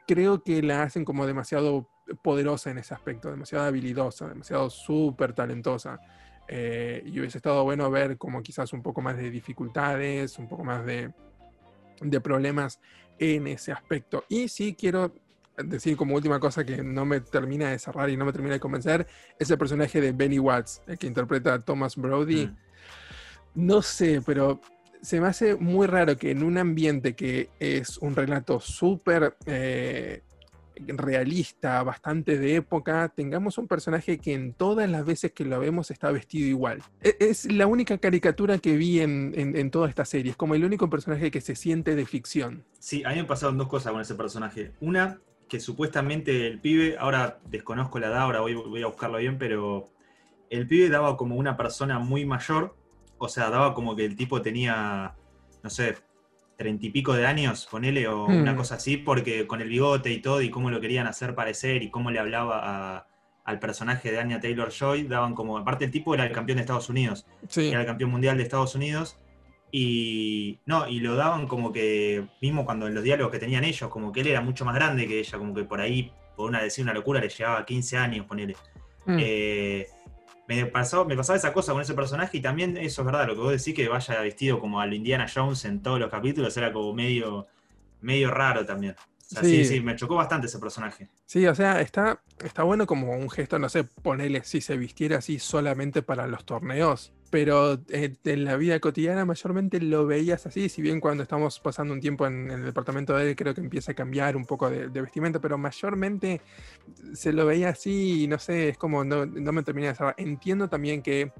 creo que la hacen como demasiado poderosa en ese aspecto, demasiado habilidosa, demasiado súper talentosa. Eh, y hubiese estado bueno ver como quizás un poco más de dificultades, un poco más de, de problemas en ese aspecto. Y sí quiero decir como última cosa que no me termina de cerrar y no me termina de convencer, es el personaje de Benny Watts, el que interpreta a Thomas Brody. Mm. No sé, pero se me hace muy raro que en un ambiente que es un relato súper eh, realista, bastante de época, tengamos un personaje que en todas las veces que lo vemos está vestido igual. E, es la única caricatura que vi en, toda esta serie, es como el único personaje que se siente de ficción.
Sí, a mí me pasaron dos cosas con ese personaje. Una, que supuestamente el pibe, ahora desconozco la edad, ahora voy, voy a buscarlo bien, pero el pibe daba como una persona muy mayor, o sea, daba como que el tipo tenía, no sé, treinta y pico de años, ponele, o una hmm. cosa así, porque con el bigote y todo, y cómo lo querían hacer parecer, y cómo le hablaba al personaje de Anya Taylor Joy, daban como, aparte el tipo era el campeón de Estados Unidos, era el campeón mundial de Estados Unidos, y no, y lo daban como que, mismo cuando en los diálogos que tenían ellos, como que él era mucho más grande que ella, como que por ahí, por una decir una locura, le llevaba 15 años, ponele. Hmm. Eh, me, pasó, me pasaba esa cosa con ese personaje y también eso es verdad, lo que vos decís que vaya vestido como al Indiana Jones en todos los capítulos era como medio, medio raro también. Sí. sí. me chocó bastante ese personaje.
Sí, o sea, está, está bueno como un gesto, no sé, ponerle si se vistiera así solamente para los torneos pero eh, en la vida cotidiana mayormente lo veías así, si bien cuando estamos pasando un tiempo en, el departamento de él creo que empieza a cambiar un poco de, vestimenta, pero mayormente se lo veía así y no sé, es como no, no me terminé de saber. Entiendo también que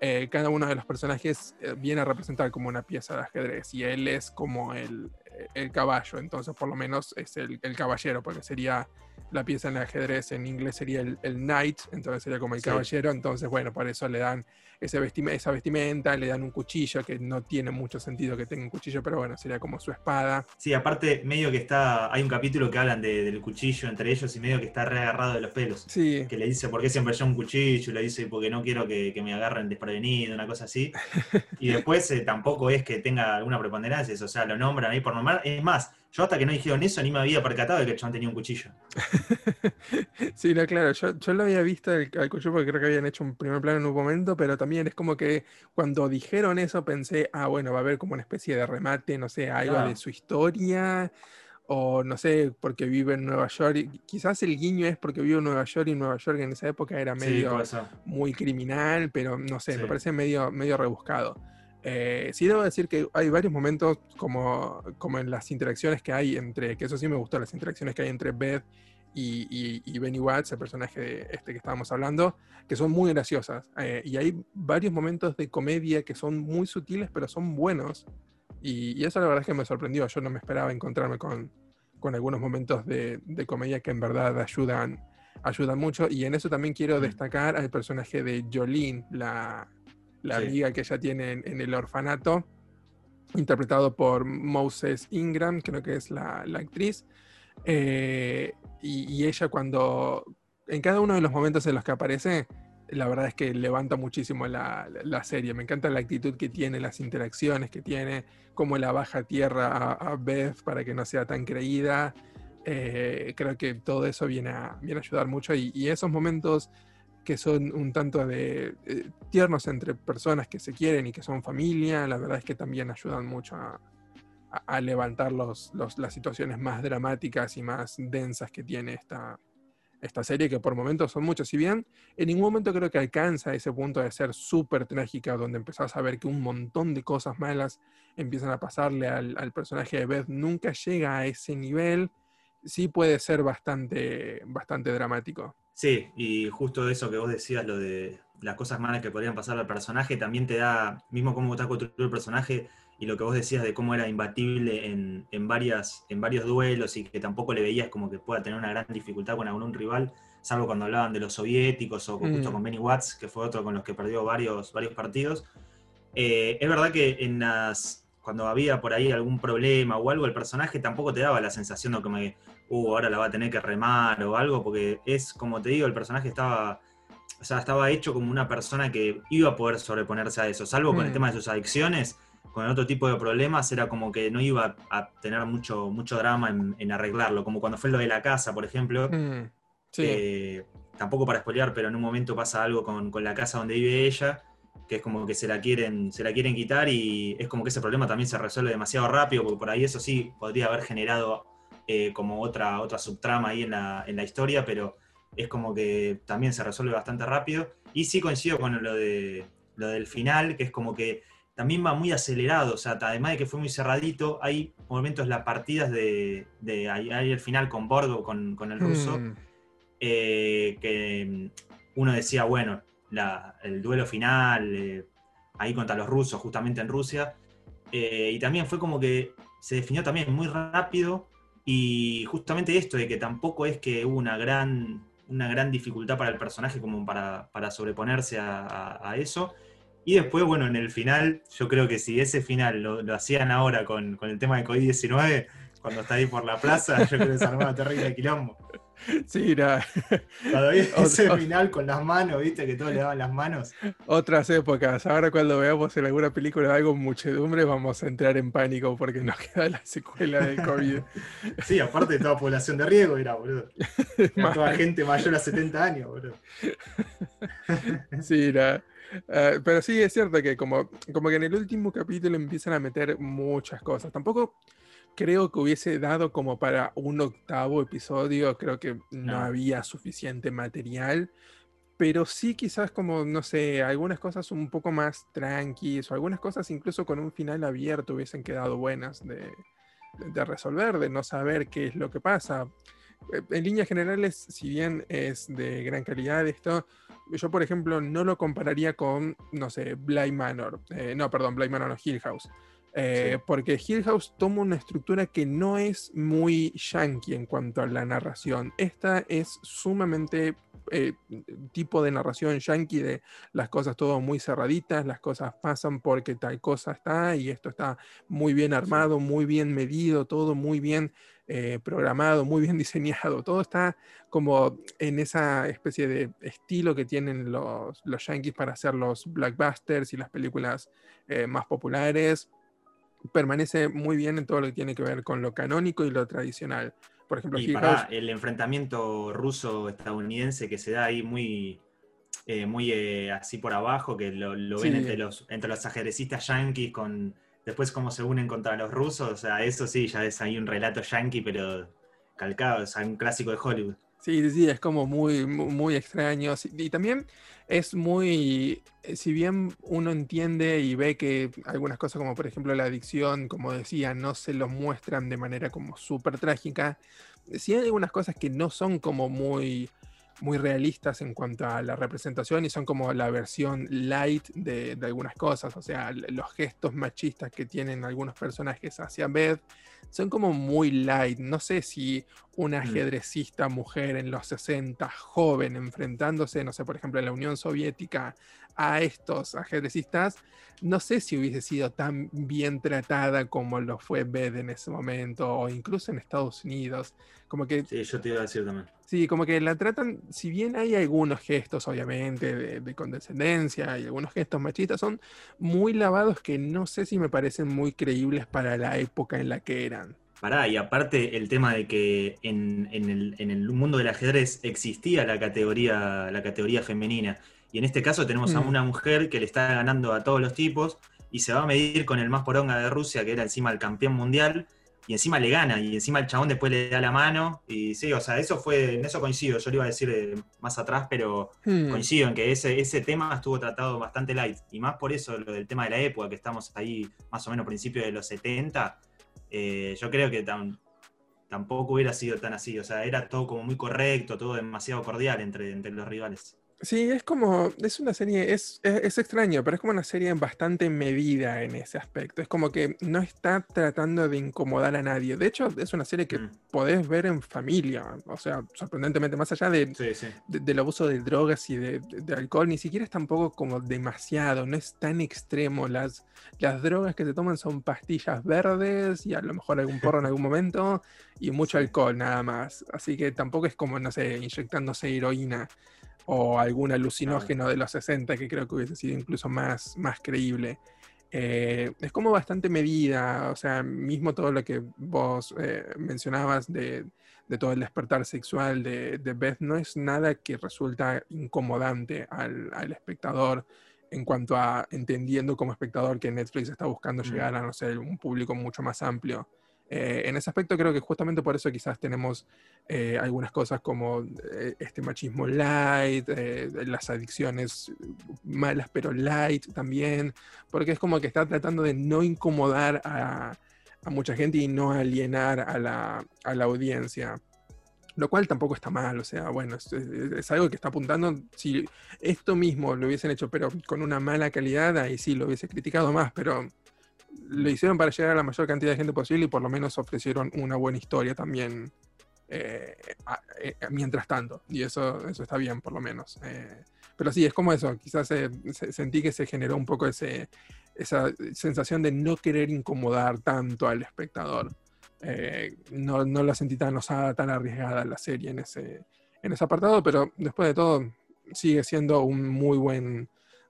eh, cada uno de los personajes eh, viene a representar como una pieza de ajedrez y él es como el, el caballo, entonces por lo menos es el, el caballero, porque sería la pieza en el ajedrez en inglés sería el, knight, entonces sería como el caballero, entonces bueno, por eso le dan ese esa vestimenta, le dan un cuchillo, que no tiene mucho sentido que tenga un cuchillo, pero bueno, sería como su espada.
Sí, aparte medio que está, hay un capítulo que hablan del cuchillo entre ellos y medio que está reagarrado de los pelos.
Sí.
Que le dice, ¿por qué siempre yo un cuchillo? Le dice, porque no quiero que, me agarren desprevenido, una cosa así. *laughs* y después eh, tampoco es que tenga alguna preponderancia, o sea, lo nombran ahí por Es más, Yo hasta que no dijeron eso ni me había percatado de que el chabón tenía un cuchillo. *laughs*
sí, no, claro, yo, lo había visto al, cuchillo porque creo que habían hecho un primer plano en un momento, pero también es como que cuando dijeron eso pensé, ah, bueno, va a haber como una especie de remate, no sé, algo de su historia, o no sé, porque vive en Nueva York. Quizás el guiño es porque vive en Nueva York y Nueva York en esa época era medio muy criminal, pero no sé, me parece medio, medio rebuscado. Eh, sí debo decir que hay varios momentos como, como en las interacciones que hay entre, que eso sí me gustó, las interacciones que hay entre Beth y, y, Benny Watts, el personaje este que estábamos hablando, que son muy graciosas. Eh, y hay varios momentos de comedia que son muy sutiles, pero son buenos. Y, eso la verdad es que me sorprendió. Yo no me esperaba encontrarme con, con algunos momentos de, de, comedia que en verdad ayudan, ayudan mucho. Y en eso también quiero destacar al personaje de Jolene, la, la amiga que ella tiene en, el orfanato, interpretado por Moses Ingram, creo que es la, actriz. Eh, y, ella cuando, en cada uno de los momentos en los que aparece, la verdad es que levanta muchísimo la, serie. Me encanta la actitud que tiene, las interacciones que tiene, cómo la baja tierra a, Beth para que no sea tan creída. Eh, creo que todo eso viene a, viene a ayudar mucho y, y esos momentos que son un tanto de eh, tiernos entre personas que se quieren y que son familia, la verdad es que también ayudan mucho a, levantar los, las situaciones más dramáticas y más densas que tiene esta, esta serie, que por momentos son muchos. Si bien en ningún momento creo que alcanza ese punto de ser súper trágica, donde empezás a ver que un montón de cosas malas empiezan a pasarle al, al personaje de Beth, nunca llega a ese nivel, sí puede ser bastante, bastante dramático.
Sí, y justo eso que vos decías, lo de las cosas malas que podrían pasar al personaje, también te da, mismo cómo está construido el personaje y lo que vos decías de cómo era imbatible en, en, varias, en varios duelos y que tampoco le veías como que pueda tener una gran dificultad con algún rival, salvo cuando hablaban de los soviéticos o justo mm. con Benny Watts, que fue otro con los que perdió varios, varios partidos. Eh, es verdad que en las, cuando había por ahí algún problema o algo, el personaje tampoco te daba la sensación de que me uh, ahora la va a tener que remar o algo, porque es, como te digo, el personaje estaba, o sea, estaba hecho como una persona que iba a poder sobreponerse a eso, salvo con el mm. tema de sus adicciones, con el otro tipo de problemas era como que no iba a tener mucho, mucho drama en, arreglarlo, como cuando fue lo de la casa, por ejemplo. Mm. Sí. tampoco para spoilear, pero en un momento pasa algo con, con, la casa donde vive ella, que es como que se la, quieren, se la quieren quitar y es como que ese problema también se resuelve demasiado rápido, porque por ahí eso sí podría haber generado eh, como otra, otra subtrama ahí en la, en la, historia, pero es como que también se resuelve bastante rápido. Y sí coincido con lo, de, lo del final, que es como que también va muy acelerado, o sea, además de que fue muy cerradito, hay momentos, las partidas de, de ahí, el final con Borgo, con, con el ruso, mm. eh, que uno decía, bueno, el duelo final, eh, ahí contra los rusos, justamente en Rusia, y también fue como que se definió también muy rápido y justamente esto de que tampoco es que hubo una gran, una gran dificultad para el personaje como para, para sobreponerse a, eso. Y después, bueno, en el final, yo creo que si ese final lo, hacían ahora con, con, el tema de COVID-19, cuando está ahí por la plaza, yo creo que se armaba terrible quilombo.
Sí, era.
Todavía *laughs* ese final con las manos, viste, que todos le daban las manos.
Otras épocas. Ahora cuando veamos en alguna película algo con muchedumbre, vamos a entrar en pánico porque nos *laughs* queda la secuela del COVID. *laughs*
sí, aparte de toda población de riesgo, era, boludo. toda gente mayor a 70 años, boludo.
sí, era. Ah, pero sí, es cierto que como, como que en el último capítulo empiezan a meter muchas cosas. Tampoco creo que hubiese dado como para un octavo episodio, creo que no, había suficiente material, pero sí quizás como, no sé, algunas cosas un poco más tranquis o algunas cosas incluso con un final abierto hubiesen quedado buenas de, de resolver, de no saber qué es lo que pasa. Eh, en líneas generales, si bien es de gran calidad esto, yo por ejemplo no lo compararía con, no sé, Bly Manor, eh, no, perdón, Bly Manor no, Hill House. Eh, porque Hill House toma una estructura que no es muy yankee en cuanto a la narración. Esta es sumamente eh, tipo de narración yankee de las cosas todo muy cerraditas, las cosas pasan porque tal cosa está y esto está muy bien armado, muy bien medido, todo muy bien eh, programado, muy bien *laughs* diseñado. Todo está como en esa especie de estilo que tienen los, los yankees para hacer los blockbusters y las películas más populares permanece muy bien en todo lo que tiene que ver con lo canónico y lo tradicional. Por ejemplo,
y para el enfrentamiento ruso-estadounidense que se da ahí muy, eh, muy eh, así por abajo, que lo, ven entre los, entre los ajedrecistas yanquis con después cómo se unen contra los rusos, o sea, eso sí, ya es ahí un relato yankee, pero calcado, o sea, un clásico de Hollywood.
Sí, sí, es como muy, muy, extraño. Y también es muy, eh, si bien uno entiende y ve que algunas cosas como por ejemplo la adicción, como decía, no se lo muestran de manera como súper trágica, sí hay algunas cosas que no son como muy muy realistas en cuanto a la representación y son como la versión light de, algunas cosas. O sea, los gestos machistas que tienen algunos personajes hacia Beth son como muy light. No sé si una mm. ajedrecista mujer en los 60, joven, enfrentándose, no sé, por ejemplo, en la Unión Soviética a estos ajedrecistas, no sé si hubiese sido tan bien tratada como lo fue Beth en ese momento, o incluso en Estados Unidos. Como que,
sí, yo te iba a decir también.
Sí, como que la tratan, si bien hay algunos gestos, obviamente, de, condescendencia y algunos gestos machistas, son muy lavados que no sé si me parecen muy creíbles para la época en la que eran.
Pará, y aparte el tema de que en, el, en el, mundo del ajedrez existía la categoría, la categoría femenina. Y en este caso tenemos a mm. una mujer que le está ganando a todos los tipos y se va a medir con el más poronga de Rusia, que era encima el campeón mundial, y encima le gana, y encima el chabón después le da la mano, y sí, o sea, eso fue, en eso coincido, yo le iba a decir eh, más atrás, pero hmm. coincido en que ese, ese tema estuvo tratado bastante light, y más por eso, lo del tema de la época, que estamos ahí más o menos a principios de los 70, eh, yo creo que tampoco hubiera sido tan así, o sea, era todo como muy correcto, todo demasiado cordial entre, entre los rivales.
Sí, es como, es una serie, es, es, extraño, pero es como una serie bastante medida en ese aspecto. Es como que no está tratando de incomodar a nadie. De hecho, es una serie que mm. podés ver en familia. O sea, sorprendentemente, más allá de, del abuso de drogas y de, alcohol, ni siquiera es tampoco como demasiado, no es tan extremo. Las, las drogas que se toman son pastillas verdes y a lo mejor algún porro en algún momento y mucho *laughs* alcohol nada más. Así que tampoco es como, no sé, inyectándose heroína o algún alucinógeno de los 60 que creo que hubiese sido incluso más, más creíble. Eh, es como bastante medida, o sea, mismo todo lo que vos eh, mencionabas de, todo el despertar sexual de, Beth no es nada que resulta incomodante al, espectador en cuanto a entendiendo como espectador que Netflix está buscando llegar a, no sé, un público mucho más amplio. Eh, en ese aspecto creo que justamente por eso quizás tenemos eh, algunas cosas como eh, este machismo light, las adicciones malas pero light también, porque es como que está tratando de no incomodar a, mucha gente y no alienar a la, audiencia. Lo cual tampoco está mal, o sea, bueno, es, algo que está apuntando. Si esto mismo lo hubiesen hecho, pero con una mala calidad, ahí sí lo hubiese criticado más, pero lo hicieron para llegar a la mayor cantidad de gente posible y por lo menos ofrecieron una buena historia también eh, eh, mientras tanto. Y eso, eso está bien, por lo menos. Eh, pero sí, es como eso. Quizás sentí que se generó un poco ese, esa sensación de no querer incomodar tanto al espectador. no, no la sentí tan osada, tan arriesgada la serie en ese, en ese apartado, pero después de todo sigue siendo un muy buen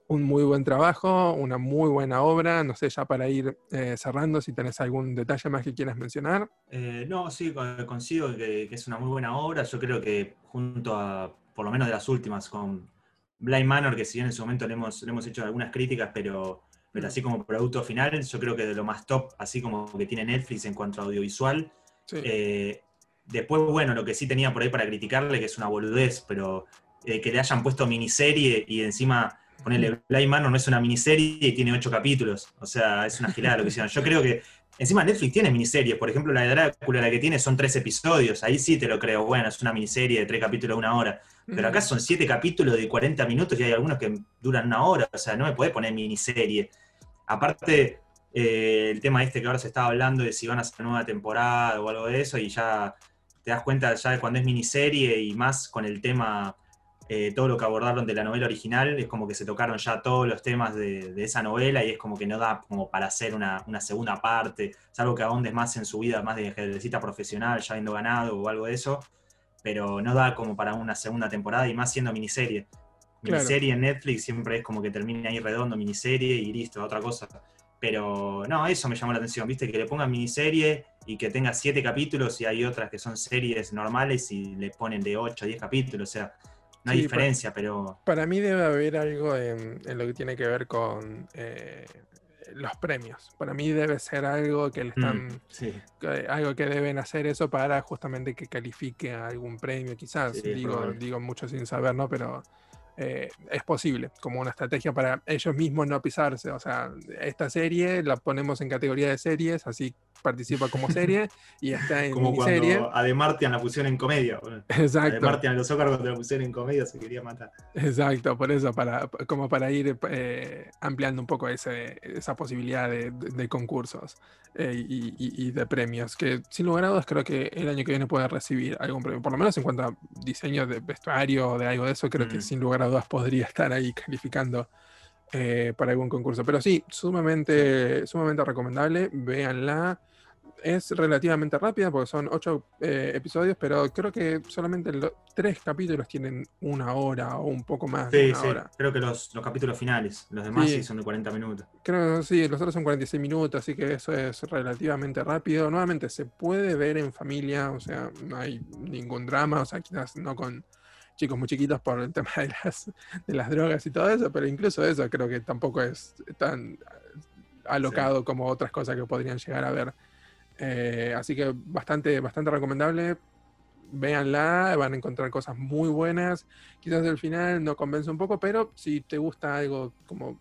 un muy buen trabajo, una muy buena obra. No sé, ya para ir eh, cerrando, si tenés algún detalle más que quieras mencionar.
Eh, no, sí, consigo que, es una muy buena obra. Yo creo que junto a, por lo menos de las últimas, con Blind Manor, que si bien en su momento le hemos, hemos hecho algunas críticas, pero, pero así como producto final, yo creo que de lo más top, así como que tiene Netflix en cuanto a audiovisual. Eh, después, bueno, lo que sí tenía por ahí para criticarle, que es una boludez, pero que le hayan puesto miniserie y encima Ponele, Blind Manor no es una miniserie y tiene ocho capítulos. O sea, es una gilada lo que hicieron. Yo creo que. Encima Netflix tiene miniseries. Por ejemplo, la de Drácula, la que tiene son tres episodios. Ahí sí te lo creo. Bueno, es una miniserie de tres capítulos de una hora. Pero acá son siete capítulos de 40 minutos y hay algunos que duran una hora. O sea, no me puede poner miniserie. Aparte, eh, el tema este que ahora se estaba hablando de si van a hacer nueva temporada o algo de eso, y ya te das cuenta ya de cuando es miniserie y más con el tema eh, todo lo que abordaron de la novela original, es como que se tocaron ya todos los temas de, esa novela y es como que no da como para hacer una, segunda parte, salvo que ahondes más en su vida, más de ajedrecista profesional, ya habiendo ganado o algo de eso, pero no da como para una segunda temporada y más siendo miniserie. Miniserie en Netflix siempre es como que termina ahí redondo, miniserie y listo, otra cosa. Pero no, eso me llamó la atención, viste, que le pongan miniserie y que tenga siete capítulos y hay otras que son series normales y le ponen de 8 a 10 capítulos, o sea, no hay diferencia, pero...
Para mí debe haber algo en, lo que tiene que ver con eh, los premios. Para mí debe ser algo que le mm, están. algo que deben hacer eso para justamente que califique algún premio, quizás. digo, digo mucho sin saber, ¿no? Pero eh, es posible, como una estrategia para ellos mismos no pisarse. O sea, esta serie la ponemos en categoría de series, así participa como serie y está en
como cuando a De Martian la pusieron en comedia. Exacto. A De Martian los Oscar cuando la pusieron en comedia se quería matar.
Exacto, por eso, para, como para ir eh, ampliando un poco ese, esa posibilidad de, concursos eh, y, de premios, que sin lugar a dudas creo que el año que viene puede recibir algún premio, por lo menos en cuanto a diseño de vestuario o de algo de eso, creo que mm. sin lugar a dudas podría estar ahí calificando. Eh, para algún concurso. Pero sí, sumamente, sumamente recomendable. Véanla es relativamente rápida porque son ocho eh, episodios, pero creo que solamente los tres capítulos tienen una hora o un poco más.
Sí, sí. Creo que los, capítulos finales, los demás sí. son de 40 minutos.
Creo que sí, los otros son 46 minutos, así que eso es relativamente rápido. Nuevamente, se puede ver en familia, o sea, no hay ningún drama, o sea, quizás no con chicos muy chiquitos por el *laughs* tema de las, de las drogas y todo eso, pero incluso eso creo que tampoco es tan alocado como otras cosas que podrían llegar a ver eh, así que bastante, bastante recomendable. Véanla, van a encontrar cosas muy buenas. Quizás el final no convence un poco, pero si te gusta algo como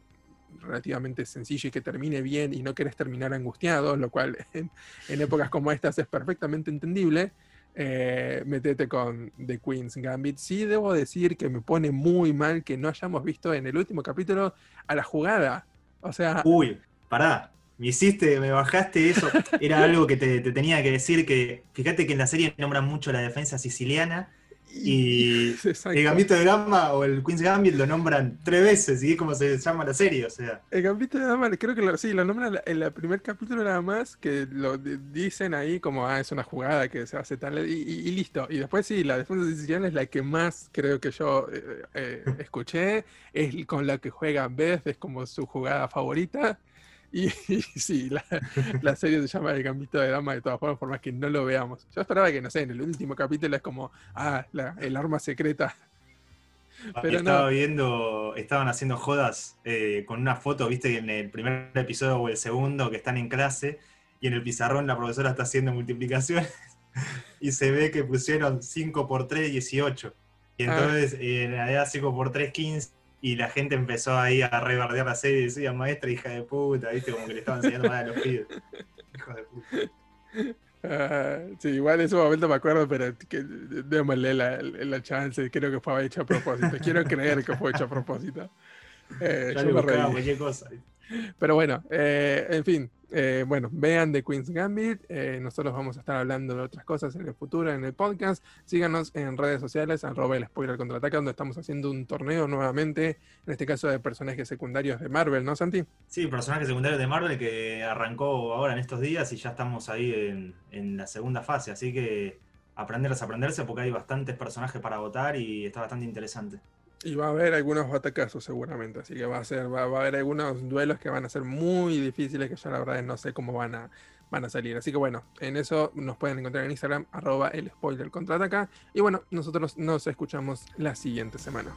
relativamente sencillo y que termine bien y no quieres terminar angustiado, lo cual *laughs* en, épocas como estas es perfectamente entendible, eh, metete con The Queen's Gambit. Sí, debo decir que me pone muy mal que no hayamos visto en el último capítulo a la jugada. O sea.
Uy, pará me hiciste, me bajaste eso. Era *laughs* algo que te, tenía que decir que, fíjate que en la serie nombran mucho la defensa siciliana y *laughs* el Gambito de Dama o el Queen's Gambit lo nombran tres veces y es como se llama la serie, o sea.
El Gambito de Dama, creo que sí, lo nombran en el primer capítulo nada más, que lo dicen ahí como, ah, es una jugada que se hace tal, y, listo. Y después sí, la defensa siciliana es la que más creo que yo eh, eh, *laughs* escuché, es con la que juega Beth, es como su jugada favorita. Y, sí, la, serie se llama El Gambito de Dama de todas formas, por más que no lo veamos. Yo esperaba que, no sé, en el último capítulo es como, ah, el arma secreta.
Ah, Pero Estaba viendo, estaban haciendo jodas eh, con una foto, viste, en el primer episodio o el segundo, que están en clase, y en el pizarrón la profesora está haciendo multiplicaciones, *laughs* y se ve que pusieron 5 por 3, 18. Y ah. entonces, en realidad 5 por 3, 15 y la gente empezó ahí a rebardear la serie y decía, maestra, hija de puta, viste, como que le estaban enseñando mal a los pibes. *laughs* Hijo de puta.
Ah, sí, igual en ese momento me acuerdo, pero que démosle la, la chance, creo que fue hecho a propósito. Quiero creer que fue hecho a propósito.
Eh, yo me cualquier cosa.
Pero bueno, eh, en fin, eh, bueno, vean The Queen's Gambit. Eh, nosotros vamos a estar hablando de otras cosas en el futuro en el podcast. Síganos en redes sociales, arroba el spoiler contraataca, donde estamos haciendo un torneo nuevamente, en este caso de personajes secundarios de Marvel, ¿no, Santi?
Sí, personajes secundarios de Marvel que arrancó ahora en estos días y ya estamos ahí en, la segunda fase. Así que aprenderse, aprenderse, porque hay bastantes personajes para votar y está bastante interesante.
Y va a haber algunos batacazos seguramente, así que va a ser, va, a haber algunos duelos que van a ser muy difíciles que yo la verdad no sé cómo van a, van a salir. Así que bueno, en eso nos pueden encontrar en Instagram, arroba el spoiler contraataca. Y bueno, nosotros nos escuchamos la siguiente semana.